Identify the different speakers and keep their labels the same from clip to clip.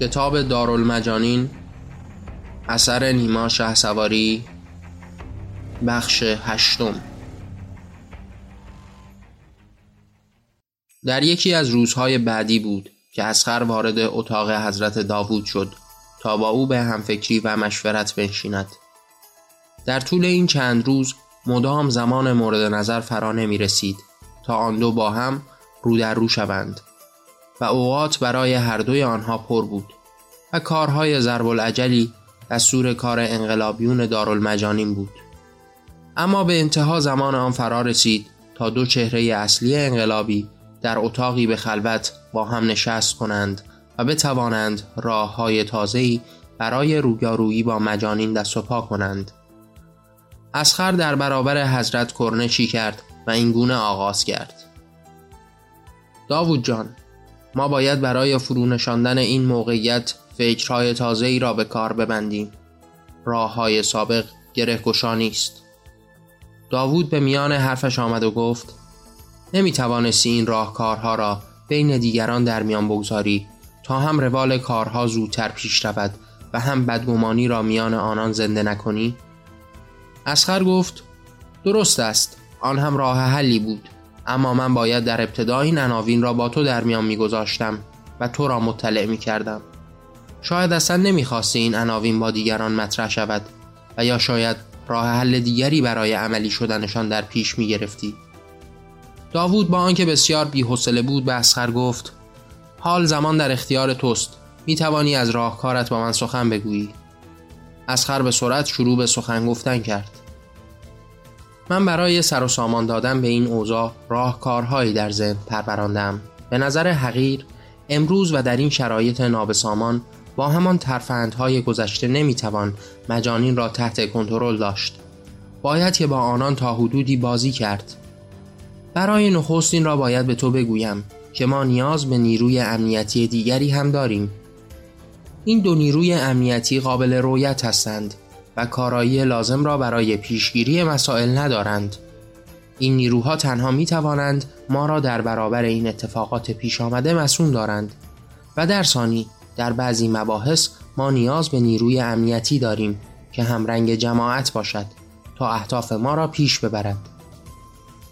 Speaker 1: کتاب دارالمجانین اثر نیما شه سواری بخش هشتم. در یکی از روزهای بعدی بود که اسخر وارد اتاق حضرت داوود شد تا با او به همفکری و مشورت بنشیند. در طول این چند روز مدام زمان مورد نظر فرا نمی رسید تا آن دو با هم رو در رو شوند و اوقات برای هر دوی آنها پر بود. و کارهای ضرب العجلی دستور کار انقلابیون دارالمجانین بود. اما به انتها زمان آن فرا رسید تا دو چهره اصلی انقلابی در اتاقی به خلوت با هم نشست کنند و بتوانند راه های تازه‌ای برای رویارویی با مجانین دست و پا کنند. اسخر در برابر حضرت کرنشی کرد و این گونه آغاز کرد. داوود جان ما باید برای فرونشاندن این موقعیت فکرهای تازه ای را به کار ببندیم. راه های سابق گره نیست. داوود به میان حرفش آمد و گفت نمی توانستی این راهکارها را بین دیگران در میان بگذاری تا هم روال کارها زودتر پیش رود و هم بدگمانی را میان آنان زنده نکنی؟ اسخر گفت درست است آن هم راه حلی بود اما من باید در ابتدا این عناوین را با تو در میان میگذاشتم و تو را مطلع می کردم شاید اصلا نمی‌خواستی این عناوین با دیگران مطرح شود و یا شاید راه حل دیگری برای عملی شدنشان در پیش می گرفتی. داوود با آنکه بسیار بیحوصله بود به اسخر گفت حال زمان در اختیار توست. می توانی از راهکارت با من سخن بگویی. اسخر به سرعت شروع به سخن گفتن کرد. من برای سر و سامان دادن به این اوضاع راهکارهایی در ذهن پروراندم به نظر حقیر امروز و در این شرایط نابسامان با همان ترفندهای گذشته نمی‌توان مجانین را تحت کنترل داشت. باید که با آنان تا حدودی بازی کرد. برای نخست این را باید به تو بگویم که ما نیاز به نیروی امنیتی دیگری هم داریم. این دو نیروی امنیتی قابل رویت هستند و کارایی لازم را برای پیشگیری مسائل ندارند. این نیروها تنها می توانند ما را در برابر این اتفاقات پیش آمده مسئول دارند و در ثانی در بعضی مباحث ما نیاز به نیروی امنیتی داریم که همرنگ جماعت باشد تا اهداف ما را پیش ببرد.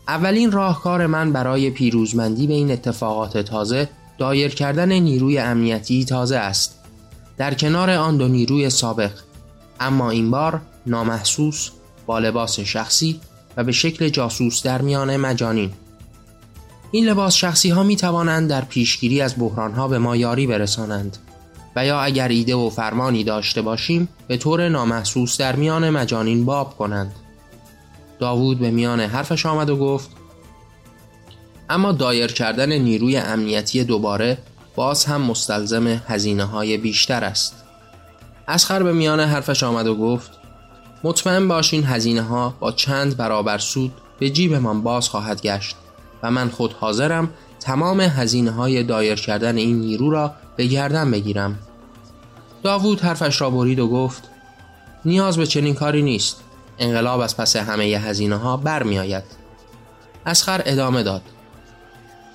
Speaker 1: اولین راهکار من برای پیروزمندی به این اتفاقات تازه دایر کردن نیروی امنیتی تازه است. در کنار آن دو نیروی سابق اما این بار نامحسوس با لباس شخصی و به شکل جاسوس در میان مجانین. این لباس شخصی ها می توانند در پیشگیری از بحران ها به ما یاری برسانند. و یا اگر ایده و فرمانی داشته باشیم به طور نامحسوس در میان مجانین باب کنند. داوود به میان حرفش آمد و گفت اما دایر کردن نیروی امنیتی دوباره باز هم مستلزم هزینه های بیشتر است. اسخر به میان حرفش آمد و گفت مطمئن باشین هزینه ها با چند برابر سود به جیبمان باز خواهد گشت و من خود حاضرم تمام هزینه های دایر کردن این نیرو را به گردن بگیرم. داوود حرفش را برید و گفت نیاز به چنین کاری نیست. انقلاب از پس همه هزینه ها برمی آید اسخر ادامه داد.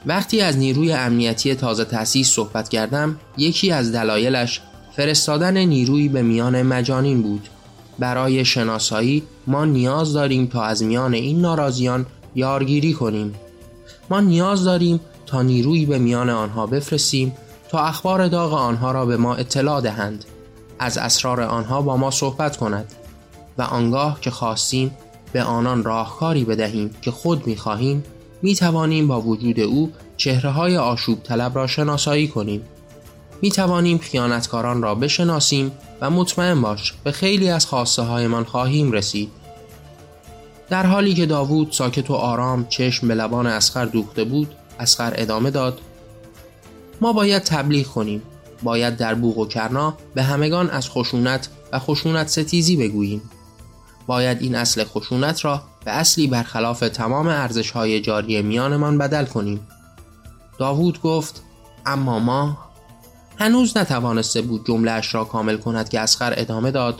Speaker 1: وقتی از نیروی امنیتی تازه تأسیس صحبت کردم یکی از دلایلش فرستادن نیروی به میان مجانین بود. برای شناسایی ما نیاز داریم تا از میان این ناراضیان یارگیری کنیم. ما نیاز داریم تا نیروی به میان آنها بفرستیم تا اخبار داغ آنها را به ما اطلاع دهند. از اسرار آنها با ما صحبت کند و آنگاه که خواستیم به آنان راهکاری بدهیم که خود می‌خواهیم می توانیم با وجود او چهره های آشوب طلب را شناسایی کنیم. می توانیم خیانتکاران را بشناسیم و مطمئن باش به خیلی از خواسته هایمان خواهیم رسید. در حالی که داوود ساکت و آرام چشم به لبان اسخر دوخته بود اسخر ادامه داد ما باید تبلیغ کنیم. باید در بوغ و کرنا به همگان از خشونت و خشونت ستیزی بگوییم. باید این اصل خشونت را به اصلی برخلاف تمام ارزش های جاری میانمان بدل کنیم. داوود گفت اما ما هنوز نتوانسته بود جملهاش را کامل کند که اسخر ادامه داد.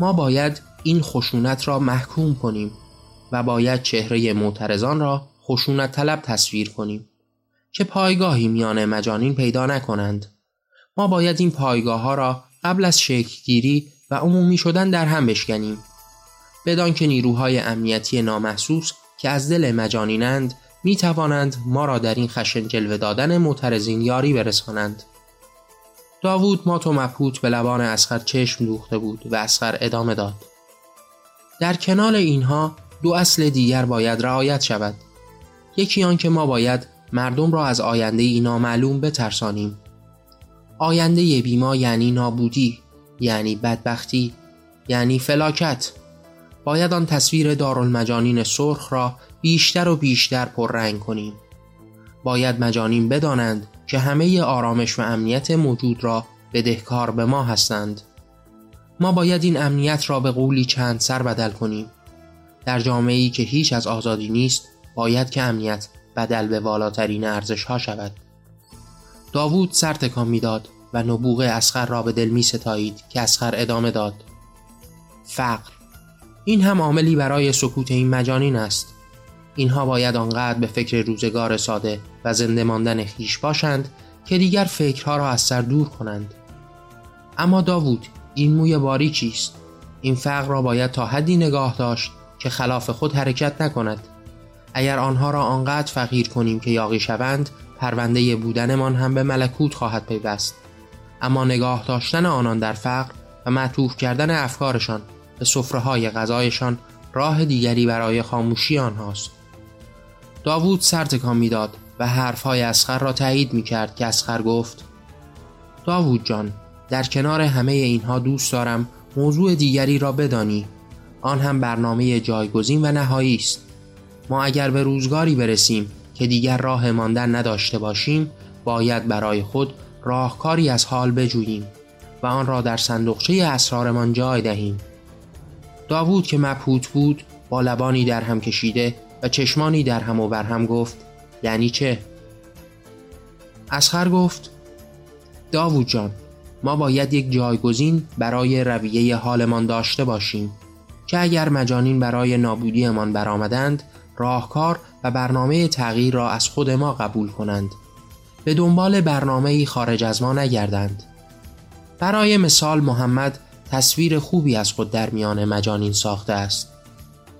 Speaker 1: ما باید این خشونت را محکوم کنیم و باید چهره معترضان را خشونت طلب تصویر کنیم. که پایگاهی میان مجانین پیدا نکنند. ما باید این پایگاه ها را قبل از شکلگیری و عمومی شدن در هم بشکنیم. بدان که نیروهای امنیتی نامحسوس که از دل مجانینند می توانند ما را در این خشن جلوه دادن معترضین یاری برسانند. داوود ما تو مبهوت به لبان اسخر چشم دوخته بود و اسخر ادامه داد. در کنال اینها دو اصل دیگر باید رعایت شود. یکی آن که ما باید مردم را از آینده ای نامعلوم بترسانیم. آینده بیما یعنی نابودی یعنی بدبختی یعنی فلاکت. باید آن تصویر دارالمجانین سرخ را بیشتر و بیشتر پررنگ کنیم. باید مجانین بدانند که همه آرامش و امنیت موجود را بدهکار به ما هستند. ما باید این امنیت را به قولی چند سر بدل کنیم. در جامعه ای که هیچ از آزادی نیست باید که امنیت بدل به والاترین ارزش ها شود. داوود سر تکان می‌داد و نبوغ اسخر را به دل می ستایید که اسخر ادامه داد. فقر. این هم عاملی برای سکوت این مجانین است. اینها باید آنقدر به فکر روزگار ساده و زنده ماندن خیش باشند که دیگر فکرها را از سر دور کنند. اما داوود این موی باری چیست؟ این فقر را باید تا حدی نگاه داشت که خلاف خود حرکت نکند. اگر آنها را آنقدر فقیر کنیم که یاقی شوند پرونده بودنمان هم به ملکوت خواهد پیوست. اما نگاه داشتن آنان در فقر و معطوف کردن افکارشان به صفره های غذایشان راه دیگری برای خاموشی آنهاست. داوود سر تکان می‌داد و حرفهای اسخر را تایید می کرد که اسخر گفت داوود جان در کنار همه اینها دوست دارم موضوع دیگری را بدانی. آن هم برنامه جایگزین و نهایی است. ما اگر به روزگاری برسیم که دیگر راه ماندن نداشته باشیم باید برای خود راهکاری از حال بجوییم و آن را در صندوقچه اسرارمان جای دهیم داوود که مبهوت بود با لبانی در هم کشیده و چشمانی در هم و بر هم گفت یعنی چه؟ اسخر گفت داوود جان ما باید یک جایگزین برای رویه حالمان داشته باشیم که اگر مجانین برای نابودیمان برآمدند راهکار و برنامه تغییر را از خود ما قبول کنند. به دنبال برنامه خارج از ما نگردند. برای مثال محمد تصویر خوبی از خود در میان مجانین ساخته است.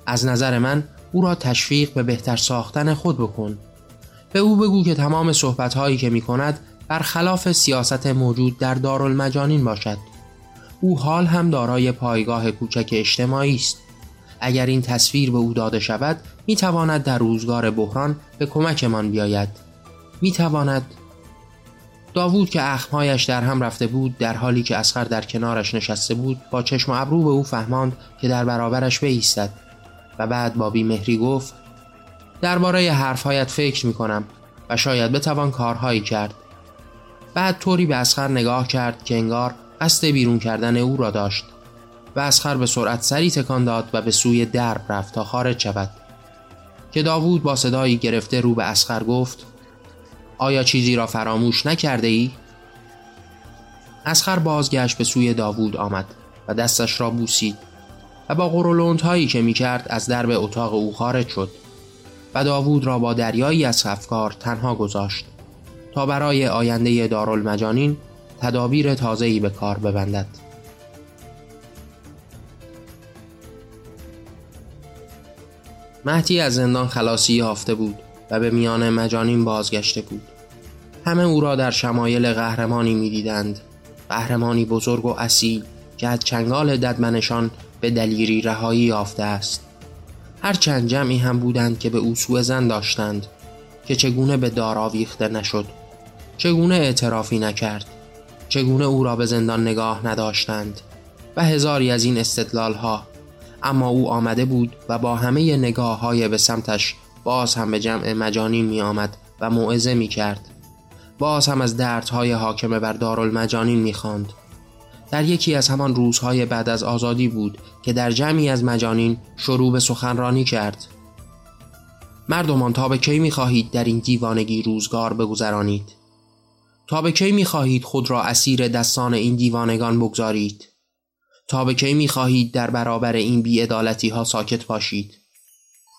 Speaker 1: از نظر من او را تشویق به بهتر ساختن خود بکن. به او بگو که تمام صحبتهایی که می کند برخلاف سیاست موجود در دارالمجانین باشد. او حال هم دارای پایگاه کوچک اجتماعی است. اگر این تصویر به او داده شود می تواند در روزگار بحران به کمکمان بیاید. می تواند داوود که اخمهایش در هم رفته بود در حالی که اسخر در کنارش نشسته بود با چشم ابرو به او فهماند که در برابرش بایستد. و بعد با بیمهری گفت درباره حرفهایت فکر می کنم و شاید بتوان کارهایی کرد. بعد طوری به اسخر نگاه کرد که انگار قصد بیرون کردن او را داشت. و اسخر به سرعت سری تکان داد و به سوی درب رفت تا خارج شود که داوود با صدایی گرفته رو به اسخر گفت آیا چیزی را فراموش نکرده ای؟ اسخر بازگشت به سوی داوود آمد و دستش را بوسید و با قرولوند هایی که می‌کرد از درب اتاق او خارج شد و داوود را با دریایی از افکار تنها گذاشت تا برای آینده دارالمجانین تدابیر تازه‌ای به کار ببندد. مهدی از زندان خلاصی یافته بود و به میان مجانین بازگشته بود. همه او را در شمایل قهرمانی می‌دیدند. قهرمانی بزرگ و اصیل که از چنگال ددمنشان به دلیری رهایی یافته است. هر چند جمعی هم بودند که به او سوء زن داشتند که چگونه به دار آویخته نشد چگونه اعترافی نکرد چگونه او را به زندان نگاه نداشتند و هزاری از این استدلال ها اما او آمده بود و با همه نگاه های به سمتش باز هم به جمع مجانین می آمد و موعظه می کرد باز هم از دردهای حاکم بر دارالمجانین می خاند. در یکی از همان روزهای بعد از آزادی بود که در جمعی از مجانین شروع به سخنرانی کرد. مردمان تا به کی می خواهید در این دیوانگی روزگار بگذرانید؟ تا به کی می خواهید خود را اسیر دستان این دیوانگان بگذارید؟ تا به کی می خواهید در برابر این بیعدالتی ها ساکت باشید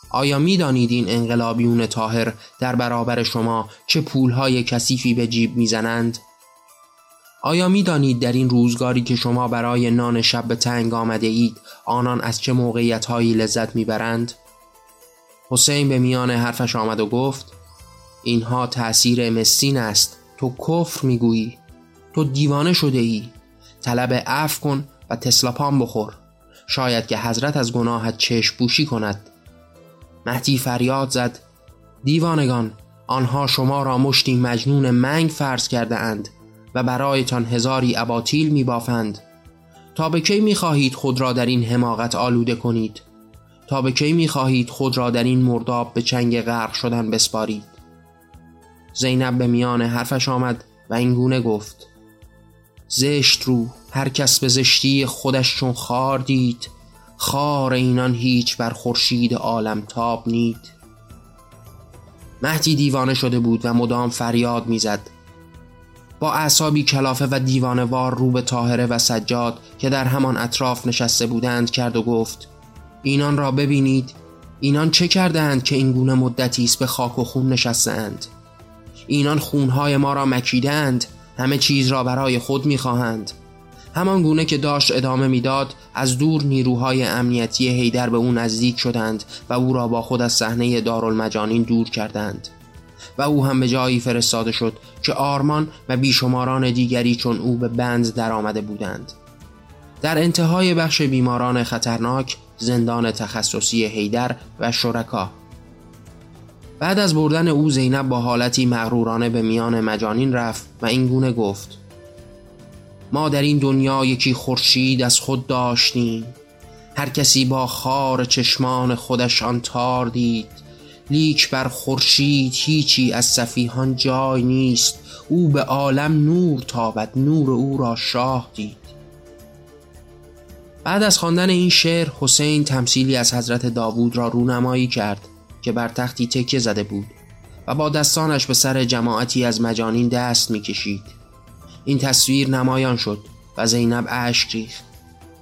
Speaker 1: آیا می دانید این انقلابیون تاهر در برابر شما چه پولهای کثیفی به جیب می‌زنند؟ آیا می دانید در این روزگاری که شما برای نان شب به تنگ آمده اید آنان از چه موقعیت هایی لذت می‌برند؟ حسین به میان حرفش آمد و گفت اینها تأثیر مسین است تو کفر می‌گویی تو دیوانه شده ای طلب عفو کن و تسلاپان بخور. شاید که حضرت از گناهت چشم بوشی کند. مهدی فریاد زد. دیوانگان آنها شما را مشتی مجنون منگ فرض کرده اند و برایتان هزاری اباطیل می بافند تا به کی می خواهید خود را در این حماقت آلوده کنید؟ تا به کی می خواهید خود را در این مرداب به چنگ غرق شدن بسپارید؟ زینب به میان حرفش آمد و این گونه گفت. زشت رو. هر کس به زشتی خودش چون خار دید خار اینان هیچ بر خورشید عالم تاب نید. مهدی دیوانه شده بود و مدام فریاد می‌زد. با اعصابی کلافه و دیوانوار رو به طاهره و سجاد که در همان اطراف نشسته بودند کرد و گفت اینان را ببینید. اینان چه کردند که این گونه مدتی است به خاک و خون نشستند اینان خونهای ما را مکیدند. همه چیز را برای خود می‌خواهند. همان گونه که داشت ادامه می‌داد از دور نیروهای امنیتی هیدر به او نزدیک شدند و او را با خود از صحنه دارالمجانین دور کردند. و او هم به جایی فرستاده شد که آرمان و بیشماران دیگری چون او به بند درآمده بودند. در انتهای بخش بیماران خطرناک زندان تخصصی هیدر و شرکا. بعد از بردن او زینب با حالتی مغرورانه به میان مجانین رفت و این گونه گفت. ما در این دنیا یکی خورشید از خود داشتیم. هر کسی با خار چشمان خودش آن تار دید. لیک بر خورشید هیچی از سفیهان جای نیست. او به عالم نور تابد نور او را شاه دید. بعد از خواندن این شعر حسین تمثیلی از حضرت داوود را رونمایی کرد که بر تختی تکیه زده بود و با دستانش به سر جماعتی از مجانین دست می‌کشید. این تصویر نمایان شد و زینب اشک ریخت.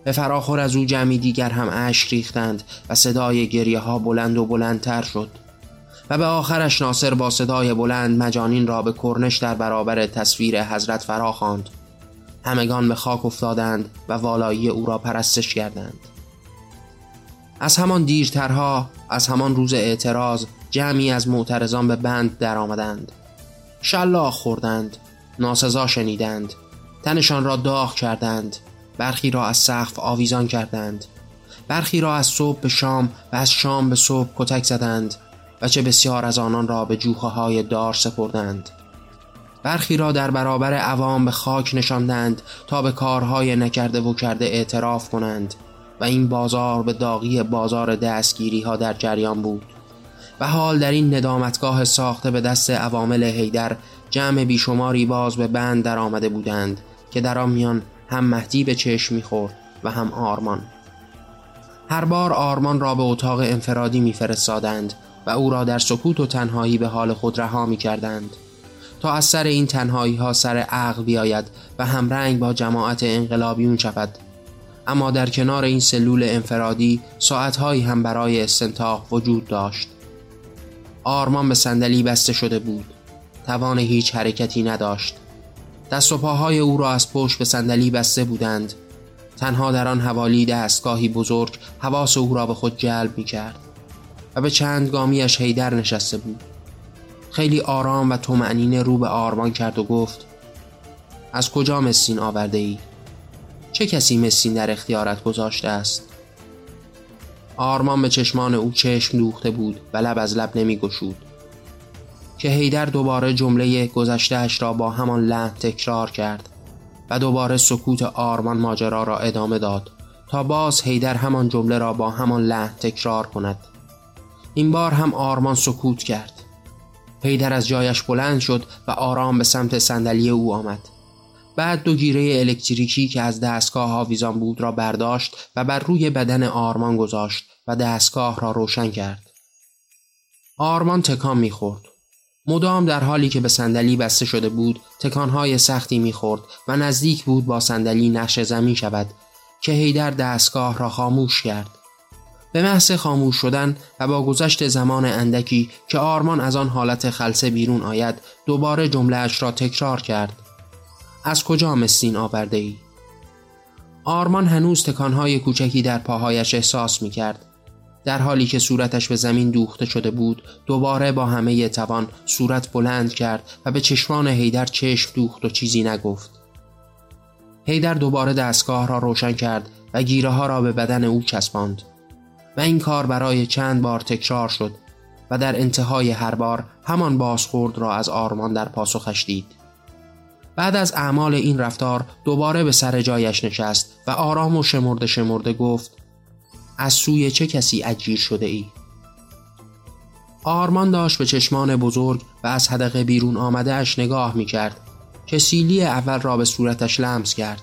Speaker 1: به فراخور از او جمعی دیگر هم اشک ریختند و صدای گریه ها بلند و بلندتر شد. و به آخرش ناصر با صدای بلند مجانین را به کرنش در برابر تصویر حضرت فرا خواند. همگان به خاک افتادند و والایی او را پرستش کردند. از همان دیرترها از همان روز اعتراض جمعی از معترضان به بند درآمدند. شلاق خوردند. ناسزا شنیدند. تنشان را داغ کردند. برخی را از سقف آویزان کردند. برخی را از صبح به شام و از شام به صبح کتک زدند و چه بسیار از آنان را به جوخه های دار سپردند. برخی را در برابر عوام به خاک نشاندند تا به کارهای نکرده و کرده اعتراف کنند و این بازار به داغی بازار دستگیری ها در جریان بود. و حال در این ندامتگاه ساخته به دست عوامل هیدر جمع بیشماری باز به بند در آمده بودند که در آن میان هم مهدی به چشم می‌خورد و هم آرمان. هر بار آرمان را به اتاق انفرادی میفرستادند و او را در سکوت و تنهایی به حال خود رها می کردند تا از سر این تنهایی ها سر عقل بیاید و همرنگ با جماعت انقلابیون شود. اما در کنار این سلول انفرادی ساعتهایی هم برای استنتاق وجود داشت. آرمان به صندلی بسته شده بود. توان هیچ حرکتی نداشت دست و پاهای او را از پشت به صندلی بسته بودند تنها در آن حوالی دستگاهی بزرگ حواس او را به خود جلب می کرد و به چند گامیش هیدر نشسته بود خیلی آرام و تومعنینه رو به آرمان کرد و گفت از کجا مسین آورده ای؟ چه کسی مسین در اختیارت گذاشته است؟ آرمان به چشمان او چشم دوخته بود و لب از لب نمی گشود. که هیدر دوباره جمله گذشتهش را با همان لحن تکرار کرد و دوباره سکوت آرمان ماجرا را ادامه داد تا باز هیدر همان جمله را با همان لحن تکرار کند. این بار هم آرمان سکوت کرد. هیدر از جایش بلند شد و آرام به سمت صندلی او آمد. بعد دو گیره الکتریکی که از دستگاه آویزان بود را برداشت و بر روی بدن آرمان گذاشت و دستگاه را روشن کرد. آرمان تکان می‌خورد. مدام در حالی که به صندلی بسته شده بود تکانهای سختی می‌خورد و نزدیک بود با صندلی نقش زمین شود که هیدر دستگاه را خاموش کرد به محض خاموش شدن و با گذشت زمان اندکی که آرمان از آن حالت خلصه بیرون آید دوباره جملهاش را تکرار کرد از کجا مسین آورده ای؟ آرمان هنوز تکانهای کوچکی در پاهایش احساس می کرد. در حالی که صورتش به زمین دوخته شده بود دوباره با همه توان صورت بلند کرد و به چشمان هیدر چشم دوخت و چیزی نگفت. هیدر دوباره دستگاه را روشن کرد و گیره ها را به بدن او چسباند. و این کار برای چند بار تکرار شد و در انتهای هر بار همان بازخورد را از آرمان در پاسخش دید. بعد از اعمال این رفتار دوباره به سر جایش نشست و آرام و شمرده شمرده گفت از سوی چه کسی اجیر شده ای؟ آرمان داشت به چشمان بزرگ و از حدقه بیرون آمده اش نگاه می کرد که سیلی اول را به صورتش لمس کرد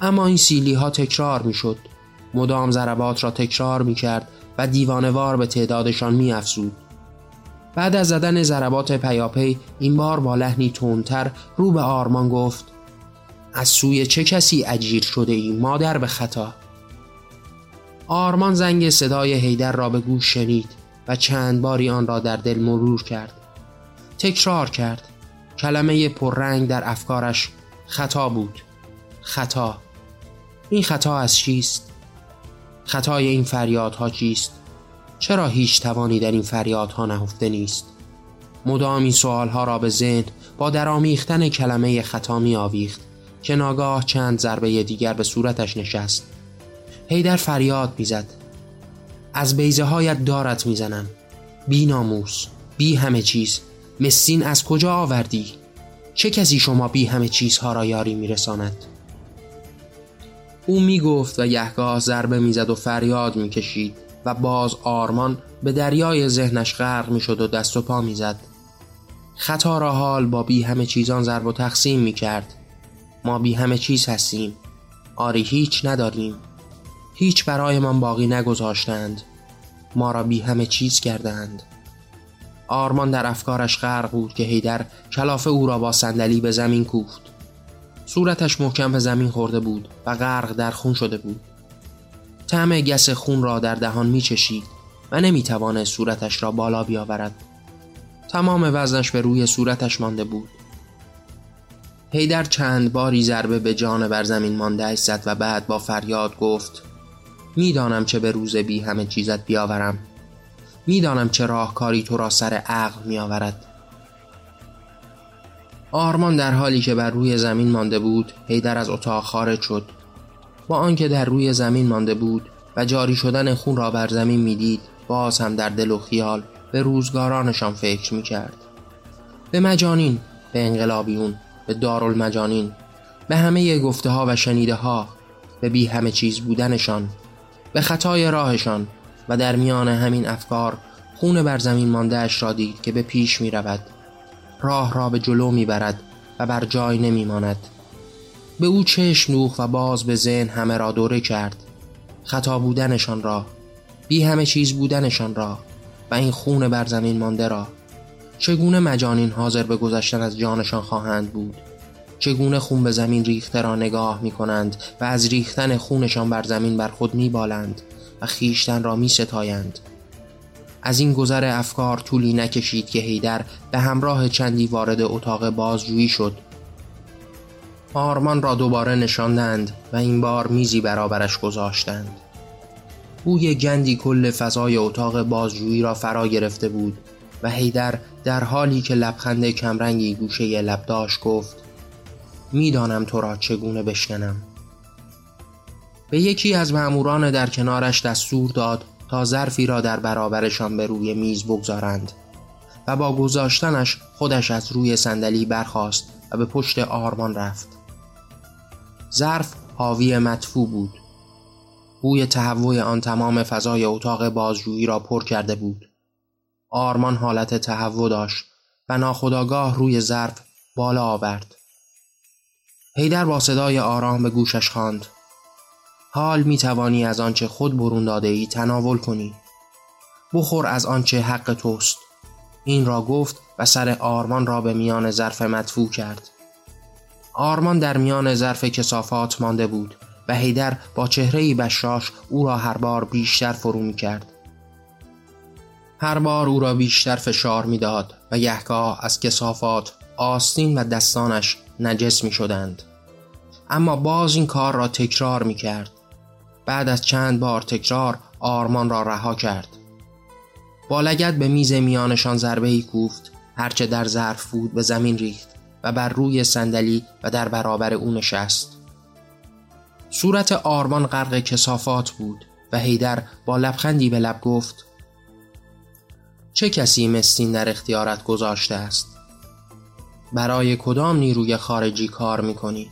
Speaker 1: اما این سیلی ها تکرار می شد مدام ضربات را تکرار می کرد و دیوانوار به تعدادشان می افزود. بعد از زدن ضربات پیاپی این بار با لحنی تندتر رو به آرمان گفت از سوی چه کسی اجیر شده ای مادر به خطا آرمان زنگ صدای هیدر را به گوش شنید و چند باری آن را در دل مرور کرد تکرار کرد کلمه پررنگ در افکارش خطا بود خطا این خطا از چیست؟ خطای این فریادها چیست؟ چرا هیچ توانی در این فریادها نهفته نیست؟ مدام این سوالها را به ذهن با درامیختن کلمه خطا می آویخت که ناگاه چند ضربه دیگر به صورتش نشست هیدر فریاد می‌زد. از بیزه هایت دارت می‌زنم. بی ناموس بی همه چیز. مسین از کجا آوردی؟ چه کسی شما بی همه چیزها را یاری میرساند؟ او می‌گفت و یهگاه ضربه می‌زد و فریاد می‌کشید و باز آرمان به دریای ذهنش غرق می‌شد و دست و پا می‌زد. خطا را حال با بی همه چیزان ضرب و تقسیم می‌کرد. ما بی همه چیز هستیم. آری هیچ نداریم. هیچ برایمان باقی نگذاشتند. ما را بی همه چیز کردند. آرمان در افکارش غرق بود که هیدر کلافه او را با صندلی به زمین کوفت. صورتش محکم به زمین خورده بود و غرق در خون شده بود. طعم گس خون را در دهان می چشید و نمی توانست صورتش را بالا بیاورد. تمام وزنش به روی صورتش مانده بود. هیدر چند باری ضربه به جان بر زمین مانده زد و بعد با فریاد گفت می‌دانم چه به روز بی همه چیزت بیاورم. می‌دانم چه راهکاری تو را سر عقل میآورد. آرمان در حالی که بر روی زمین مانده بود هیدر از اتاق خارج شد. با آنکه در روی زمین مانده بود و جاری شدن خون را بر زمین می‌دید باز هم در دل و خیال به روزگارانشان فکر می‌کرد. به مجانین به انقلابیون به دارالمجانین به همه گفته ها و شنیده ها به بی همه چیز بودنشان به خطای راهشان و در میان همین افکار خون بر زمین مانده اش را دید که به پیش می رود راه را به جلو می برد و بر جای نمی ماند به او چشم نوخ و باز به ذهن همه را دوره کرد. خطا بودنشان را بی همه چیز بودنشان را و این خون بر زمین مانده را چگونه مجانین حاضر به گذشتن از جانشان خواهند بود؟ چگونه خون به زمین ریخته را نگاه می کنند و از ریختن خونشان بر زمین بر خود می بالند و خیشتن را می ستایند. از این گذر افکار طولی نکشید که هیدر به همراه چندی وارد اتاق بازجویی شد آرمان را دوباره نشاندند و این بار میزی برابرش گذاشتند بوی گندی کل فضای اتاق بازجویی را فرا گرفته بود و هیدر در حالی که لبخند کمرنگی گوشه لب داشت گفت می‌دانم تو را چگونه بشکنم. به یکی از مأموران در کنارش دستور داد تا ظرفی را در برابرشان به روی میز بگذارند و با گذاشتنش خودش از روی صندلی برخاست و به پشت آرمان رفت. ظرف حاوی مدفوع بود. بوی تهوع آن تمام فضای اتاق بازجویی را پر کرده بود. آرمان حالت تهوع داشت و ناخداگاه روی ظرف بالا آورد. هیدر با صدای آرام به گوشش خواند. حال می توانی از آنچه خود برون داده ای تناول کنی. بخور از آنچه حق توست. این را گفت و سر آرمان را به میان ظرف مدفوع کرد. آرمان در میان ظرف کسافات مانده بود و هیدر با چهره بشاش او را هر بار بیشتر فرو می کرد. هر بار او را بیشتر فشار می‌داد و یهگاه از کسافات آستین و دستانش نجس می شدند. اما باز این کار را تکرار می کرد. بعد از چند بار تکرار آرمان را رها کرد. با لگت به میز میانشان ضربه ای کوفت هرچه در ظرف بود به زمین ریخت و بر روی صندلی و در برابر او نشست. صورت آرمان غرق کسافات بود و هیدر با لبخندی به لب گفت چه کسی مستین در اختیارت گذاشته است؟ برای کدام نیروی خارجی کار می‌کنی؟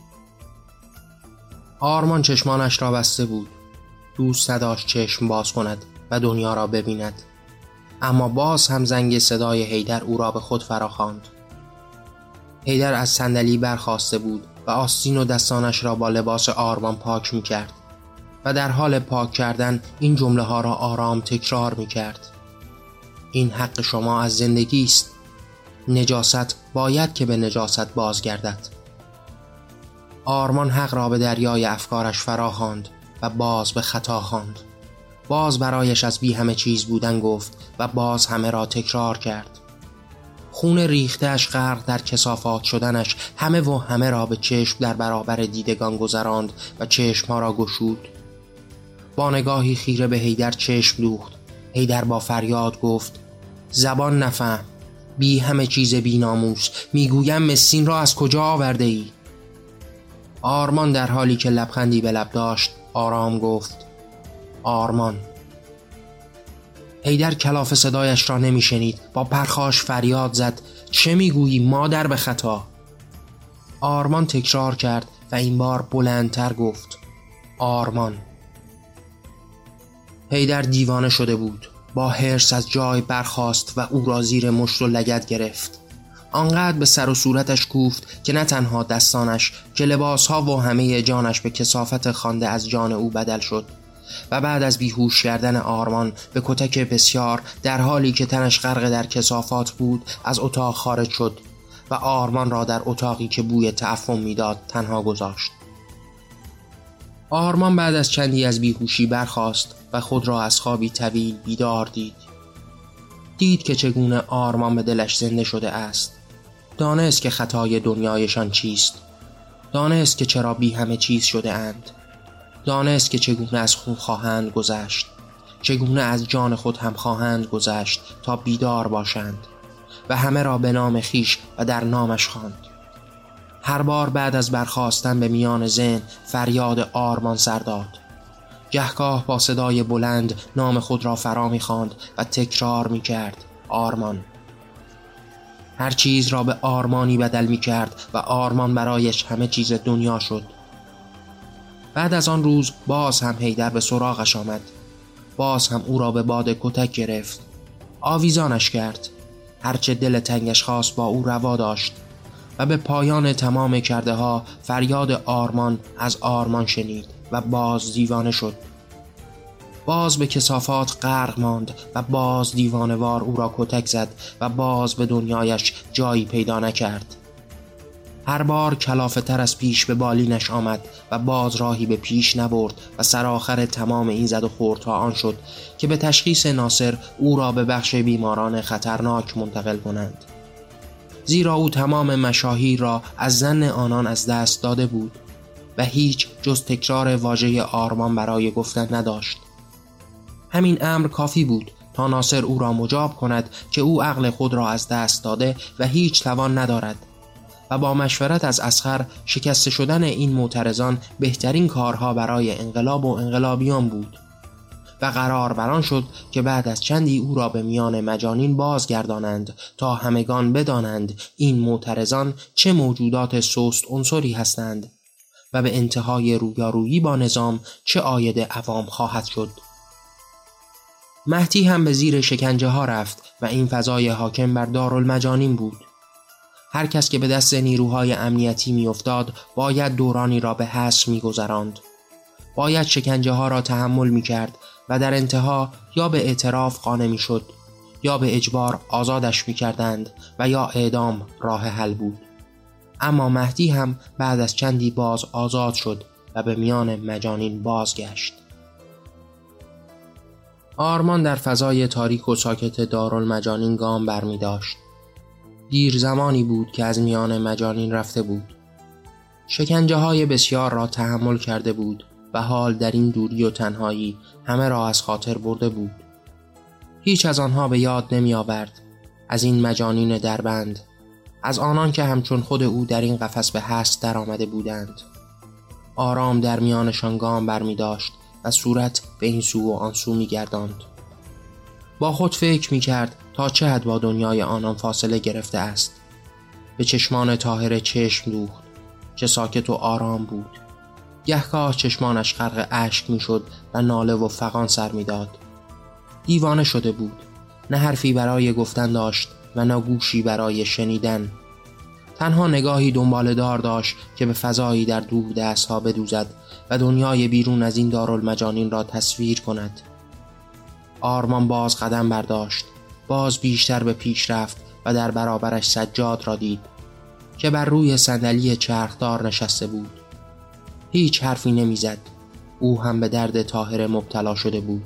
Speaker 1: آرمان چشمانش را بسته بود دوست نداشت چشم باز کند و دنیا را ببیند اما باز هم زنگ صدای هیدر او را به خود فراخواند. هیدر از صندلی برخواسته بود و آستین و دستانش را با لباس آرمان پاک می کرد و در حال پاک کردن این جمله ها را آرام تکرار می کرد. این حق شما از زندگی است. نجاست باید که به نجاست بازگردد. آرمان حق را به دریای افکارش فراخواند و باز به خطا خواند. باز برایش از بی همه چیز بودن گفت و باز همه را تکرار کرد خون ریختش غرق در کسافات شدنش همه و همه را به چشم در برابر دیدگان گذراند و چشم ها را گشود با نگاهی خیره به هیدر چشم دوخت هیدر با فریاد گفت زبان نفهم بی همه چیز بی ناموس می‌گویم مسین را از کجا آورده ای؟ آرمان در حالی که لبخندی به لب داشت آرام گفت آرمان. هیدر کلاف صدایش را نمیشنید. با پرخاش فریاد زد. چه می‌گویی مادر به خطا؟ آرمان تکرار کرد و این بار بلندتر گفت. آرمان. هیدر دیوانه شده بود. با حرس از جای برخاست و او را زیر مشت و لگت گرفت. آنقدر به سر و صورتش کوفت که نه تنها دستانش که لباسها و همه جانش به کسافت خانده از جان او بدل شد و بعد از بیهوش کردن آرمان به کتک بسیار در حالی که تنش غرق در کسافات بود از اتاق خارج شد و آرمان را در اتاقی که بوی تعفن می‌داد تنها گذاشت. آرمان بعد از چندی از بیهوشی برخاست و خود را از خوابی طویل بیدار دید. دید که چگونه آرمان به دلش زنده شده است. دانست که خطای دنیایشان چیست. دانست که چرا بی همه چیز شده اند. دانست که چگونه از خون خواهند گذشت. چگونه از جان خود هم خواهند گذشت تا بیدار باشند. و همه را به نام خیش و در نامش خواند. هر بار بعد از برخواستن به میان زن فریاد آرمان سر داد. گهگاه با صدای بلند نام خود را فرا می‌خواند و تکرار می‌کرد. آرمان. هر چیز را به آرمانی بدل می کرد و آرمان برایش همه چیز دنیا شد. بعد از آن روز باز هم هیدر به سراغش آمد. باز هم او را به باد کتک گرفت. آویزانش کرد. هرچه دل تنگش خواست با او روا داشت. و به پایان تمام کرده ها فریاد آرمان از آرمان شنید و باز دیوانه شد. باز به کسافات غرق ماند و باز دیوانوار او را کتک زد و باز به دنیایش جایی پیدا نکرد. هر بار کلافه تر از پیش به بالینش آمد و باز راهی به پیش نبرد و سرآخر تمام این زد و خوردها آن شد که به تشخیص ناصر او را به بخش بیماران خطرناک منتقل کنند. زیرا او تمام مشاهیر را از زن آنان از دست داده بود و هیچ جز تکرار واژه آرمان برای گفتن نداشت. همین امر کافی بود تا ناصر او را مجاب کند که او عقل خود را از دست داده و هیچ توان ندارد و با مشورت از اسخر شکسته شدن این معترضان بهترین کارها برای انقلاب و انقلابیان بود. و قرار بران شد که بعد از چندی او را به میان مجانین بازگردانند تا همگان بدانند این معترضان چه موجودات سست عنصری هستند و به انتهای رویارویی با نظام چه آید عوام خواهد شد. مهدی هم به زیر شکنجه ها رفت و این فضای حاکم بر دارالمجانین بود. هر کس که به دست نیروهای امنیتی میافتاد باید دورانی را به حس میگذراند. باید شکنجه ها را تحمل می کرد و در انتها یا به اعتراف قانع می شد یا به اجبار آزادش می کردند و یا اعدام راه حل بود. اما مهدی هم بعد از چندی باز آزاد شد و به میان مجانین بازگشت. آرمان در فضای تاریک و ساکت دارالمجانین گام برمی داشت دیر زمانی بود که از میان مجانین رفته بود. شکنجه های بسیار را تحمل کرده بود. و حال در این دوری و تنهایی همه را از خاطر برده بود. هیچ از آنها به یاد نمی آورد. از این مجانین دربند از آنان که همچون خود او در این قفس به هست در آمده بودند. آرام در میانشان گام بر می داشت و صورت به این سو و آن سو می گرداند. با خود فکر می کرد تا چه حد با دنیای آنان فاصله گرفته است. به چشمان تاهر چشم دوخت چه ساکت و آرام بود. گهگاه چشمانش غرق اشک می‌شد و ناله و فقان سر می‌داد. دیوانه شده بود. نه حرفی برای گفتن داشت و نه گوشی برای شنیدن. تنها نگاهی دنبال دار داشت که به فضایی در دور ها بدوزد و دنیای بیرون از این دارالمجانین را تصویر کند. آرمان باز قدم برداشت. باز بیشتر به پیش رفت و در برابرش سجاد را دید که بر روی صندلی چرخدار نشسته بود. هیچ حرفی نمی‌زد. او هم به درد تاهر مبتلا شده بود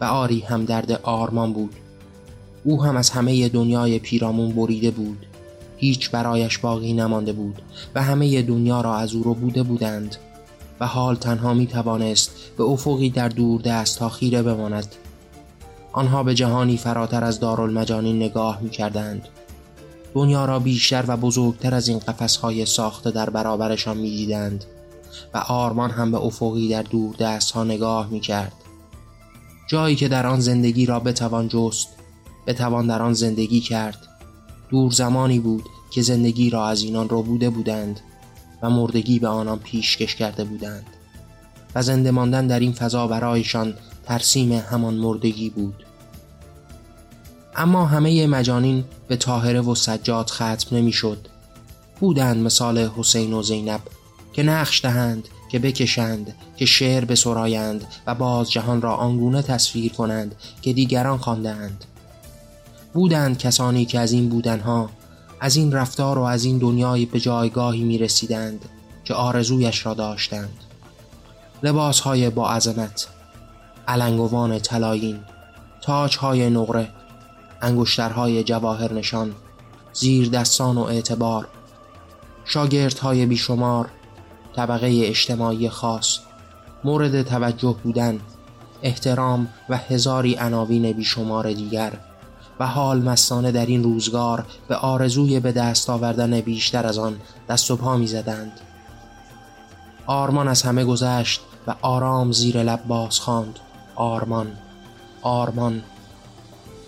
Speaker 1: و آری هم درد آرمان بود. او هم از همه دنیای پیرامون بریده بود. هیچ برایش باقی نمانده بود و همه دنیا را از او رو بوده بودند و حال تنها می توانست به افقی در دور دست تا خیره بماند. آنها به جهانی فراتر از دارالمجانی نگاه می کردند دنیا را بیشتر و بزرگتر از این قفسهای ساخته در برابرشان می دیدند و آرمان هم به افقی در دور دست ها نگاه می کرد جایی که در آن زندگی را بتوان جست بتوان در آن زندگی کرد. دور زمانی بود که زندگی را از اینان رو بوده بودند و مردگی به آنان پیشکش کرده بودند. و زنده ماندن در این فضا برایشان ترسیم همان مردگی بود. اما همه مجانین به طاهره و سجاد ختم نمی‌شد. بودند مثال حسین و زینب. که نقش دهند که بکشند که شعر بسرایند و باز جهان را آنگونه تصویر کنند که دیگران خواندهاند. بودند کسانی که از این بودنها از این رفتار و از این دنیای به جایگاهی می رسیدند که آرزویش را داشتند. لباس های با عظمت علنگوان تلاین تاج های نقره انگشترهای جواهر نشان زیر دستان و اعتبار شاگردهای بیشمار طبقه اجتماعی خاص مورد توجه بودن احترام و هزاری عناوین بیشمار دیگر و حال مستانه در این روزگار به آرزوی به دست آوردن بیشتر از آن دست و پا می زدند. آرمان از همه گذشت و آرام زیر لب باز خواند. آرمان آرمان.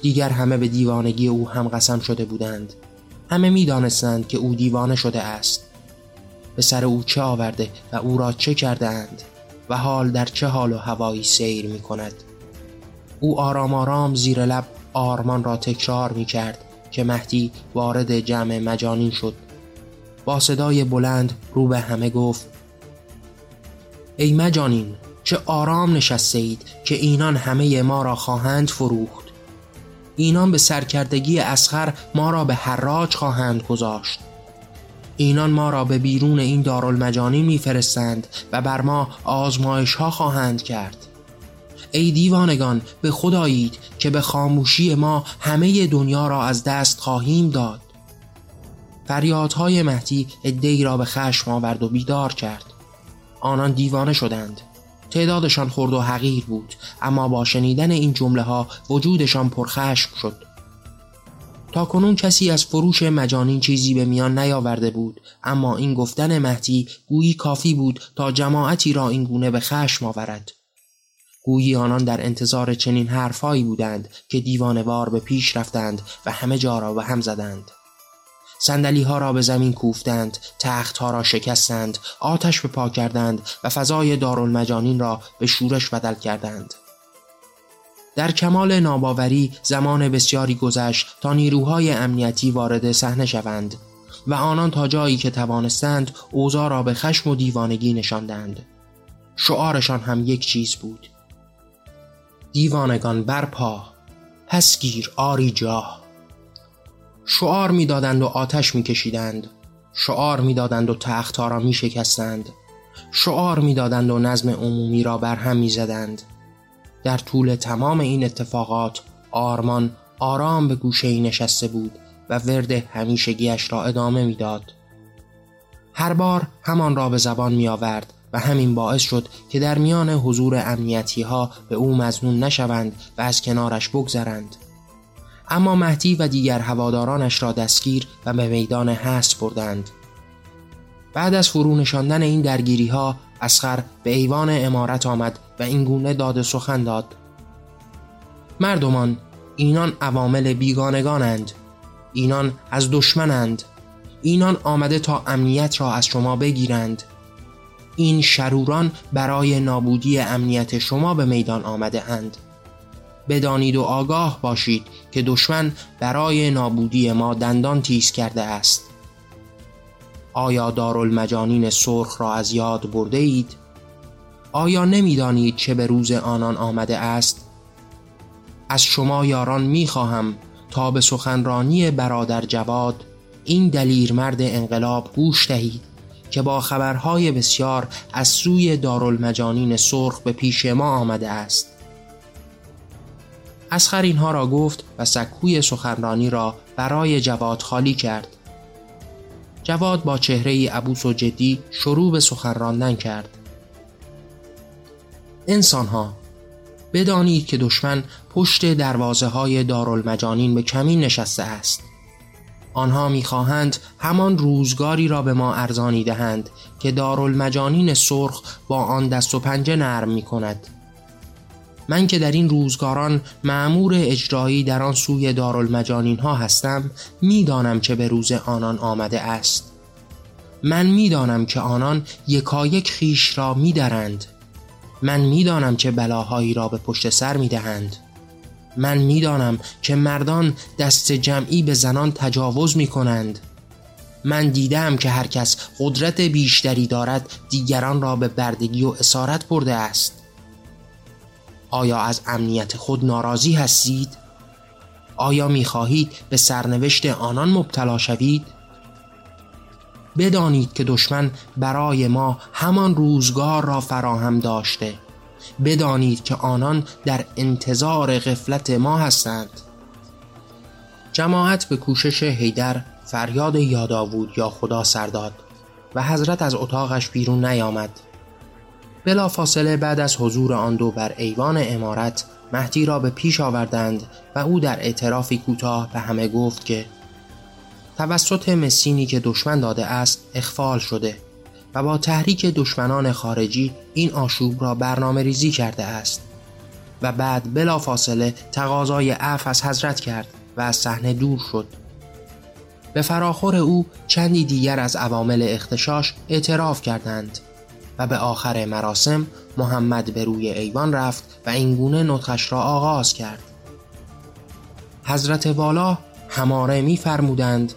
Speaker 1: دیگر همه به دیوانگی او هم قسم شده بودند. همه می دانستند که او دیوانه شده است. به سر او چه آورده و او را چه کرده و حال در چه حال و هوایی سیر می کند او آرام آرام زیر لب آرمان را تکرار می کرد که مهدی وارد جمع مجانین شد. با صدای بلند رو به همه گفت ای مجانین چه آرام نشسته اید که اینان همه ما را خواهند فروخت. اینان به سرکردگی اسخر ما را به حراج خواهند گذاشت. اینان ما را به بیرون این دارالمجانی میفرستند و بر ما آزمایش ها خواهند کرد. ای دیوانگان به خدایید که به خاموشی ما همه دنیا را از دست خواهیم داد. فریادهای مهدی ادهی را به خشم آورد و بیدار کرد. آنان دیوانه شدند. تعدادشان خرد و حقیر بود اما با شنیدن این جمله ها وجودشان پرخشم شد. تا کنون کسی از فروش مجانین چیزی به میان نیاورده بود. اما این گفتن مهدی گویی کافی بود تا جماعتی را این گونه به خشم آورد گویی آنان در انتظار چنین حرفهایی بودند که دیوانوار به پیش رفتند و همه جا را به هم زدند. سندلی ها را به زمین کوفتند تخت ها را شکستند آتش به پا کردند و فضای دارالمجانین را به شورش بدل کردند. در کمال ناباوری زمان بسیاری گذشت تا نیروهای امنیتی وارد صحنه شوند و آنان تا جایی که توانستند اوضاع را به خشم و دیوانگی نشاندند. شعارشان هم یک چیز بود. دیوانگان برپا پس گیر آری جاه شعار می‌دادند و آتش میکشیدند. شعار می‌دادند و تختها را میشکستند. شعار می‌دادند و نظم عمومی را برهم می‌زدند. در طول تمام این اتفاقات آرمان آرام به گوشه ای نشسته بود و ورد همیشگیش را ادامه می‌داد. هر بار همان را به زبان می آورد و همین باعث شد که در میان حضور امنیتی ها به او مزنون نشوند و از کنارش بگذرند. اما مهدی و دیگر هوادارانش را دستگیر و به میدان هست بردند. بعد از فرو نشاندن این درگیری ها اسخر به ایوان امارت آمد و اینگونه داد سخن داد. مردمان اینان عوامل بیگانگانند. اینان از دشمنند. اینان آمده تا امنیت را از شما بگیرند. این شروران برای نابودی امنیت شما به میدان آمده اند. بدانید و آگاه باشید که دشمن برای نابودی ما دندان تیز کرده است. آیا دارالمجانین سرخ را از یاد برده اید؟ آیا نمی‌دانید چه به روز آنان آمده است؟ از شما یاران می‌خواهم تا به سخنرانی برادر جواد این دلیر مرد انقلاب گوش دهید که با خبرهای بسیار از سوی دارالمجانین سرخ به پیش ما آمده است. اسخر اینها را گفت و سکوی سخنرانی را برای جواد خالی کرد. جواد با چهره عبوس و جدی شروع به سخن راندن کرد. انسان ها بدانید که دشمن پشت دروازه های دارالمجانین به کمین نشسته است. آنها می‌خواهند همان روزگاری را به ما ارزانی دهند که دارالمجانین سرخ با آن دست و پنجه نرم می کند من که در این روزگاران معمور اجرایی در آن سوی دارالمجانین ها هستم می‌دانم که به روز آنان آمده است. من می‌دانم که آنان یکایک خیش را میدرند. من می‌دانم که بلاهایی را به پشت سر می‌دهند من می‌دانم که مردان دست جمعی به زنان تجاوز می کنند من دیدم که هر کس قدرت بیشتری دارد دیگران را به بردگی و اسارت برده است آیا از امنیت خود ناراضی هستید؟ آیا می خواهید به سرنوشت آنان مبتلا شوید؟ بدانید که دشمن برای ما همان روزگار را فراهم داشته. بدانید که آنان در انتظار غفلت ما هستند. جماعت به کوشش هیدر فریاد یاداوود یا خدا سرداد و حضرت از اتاقش بیرون نیامد. بلا فاصله بعد از حضور آن دو بر ایوان امارت مهدی را به پیش آوردند و او در اعترافی کوتاه به همه گفت که توسط مسینی که دشمن داده است اخفال شده و با تحریک دشمنان خارجی این آشوب را برنامه ریزی کرده است و بعد بلا فاصله تقاضای عف از حضرت کرد و از صحنه دور شد. به فراخور او چندی دیگر از عوامل اختشاش اعتراف کردند و به آخر مراسم محمد به روی ایوان رفت و اینگونه نطخش را آغاز کرد. حضرت والا هماره می فرمودند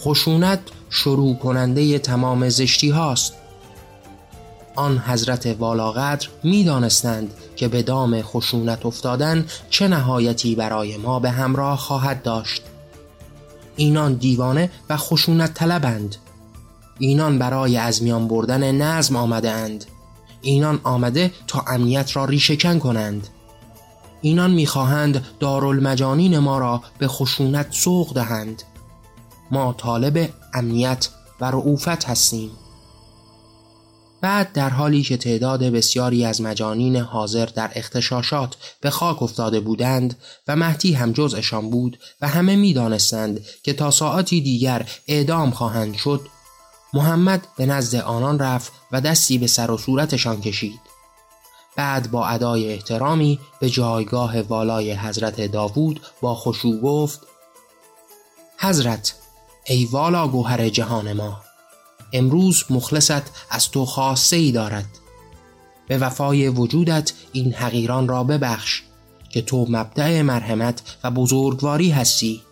Speaker 1: خشونت شروع کننده تمام زشتی هاست. آن حضرت والاقدر می دانستند که به دام خشونت افتادن چه نهایتی برای ما به همراه خواهد داشت. اینان دیوانه و خشونت طلبند. اینان برای از میان بردن نظم آمده اند اینان آمده تا امنیت را ریشهکن کنند. اینان می‌خواهند دارالمجانین ما را به خشونت سوق دهند. ما طالب امنیت و رعوفت هستیم. بعد در حالی که تعداد بسیاری از مجانین حاضر در اختشاشات به خاک افتاده بودند و مهدی هم جزءشان بود و همه می‌دانستند که تا ساعتی دیگر اعدام خواهند شد محمد به نزد آنان رفت و دستی به سر و صورتشان کشید. بعد با ادای احترامی به جایگاه والای حضرت داوود با خشوع گفت حضرت ای والا گوهر جهان ما امروز مخلصت از تو خاصه ای دارد به وفای وجودت این حقیران را ببخش که تو مبدع مرحمت و بزرگواری هستی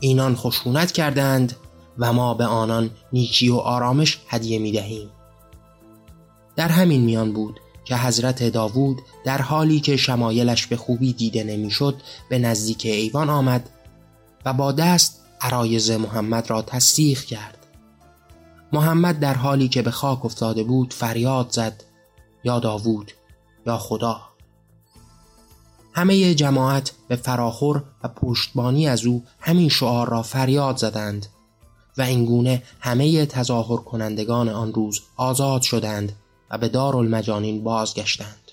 Speaker 1: اینان خشونت کردند و ما به آنان نیکی و آرامش هدیه می دهیم. در همین میان بود که حضرت داوود در حالی که شمایلش به خوبی دیده نمی‌شد به نزدیک ایوان آمد و با دست عرایز محمد را تصدیق کرد. محمد در حالی که به خاک افتاده بود فریاد زد یا داوود یا خدا همه جماعت به فراخور و پشتبانی از او همین شعار را فریاد زدند و اینگونه همه تظاهر کنندگان آن روز آزاد شدند و به دارالمجانین بازگشتند.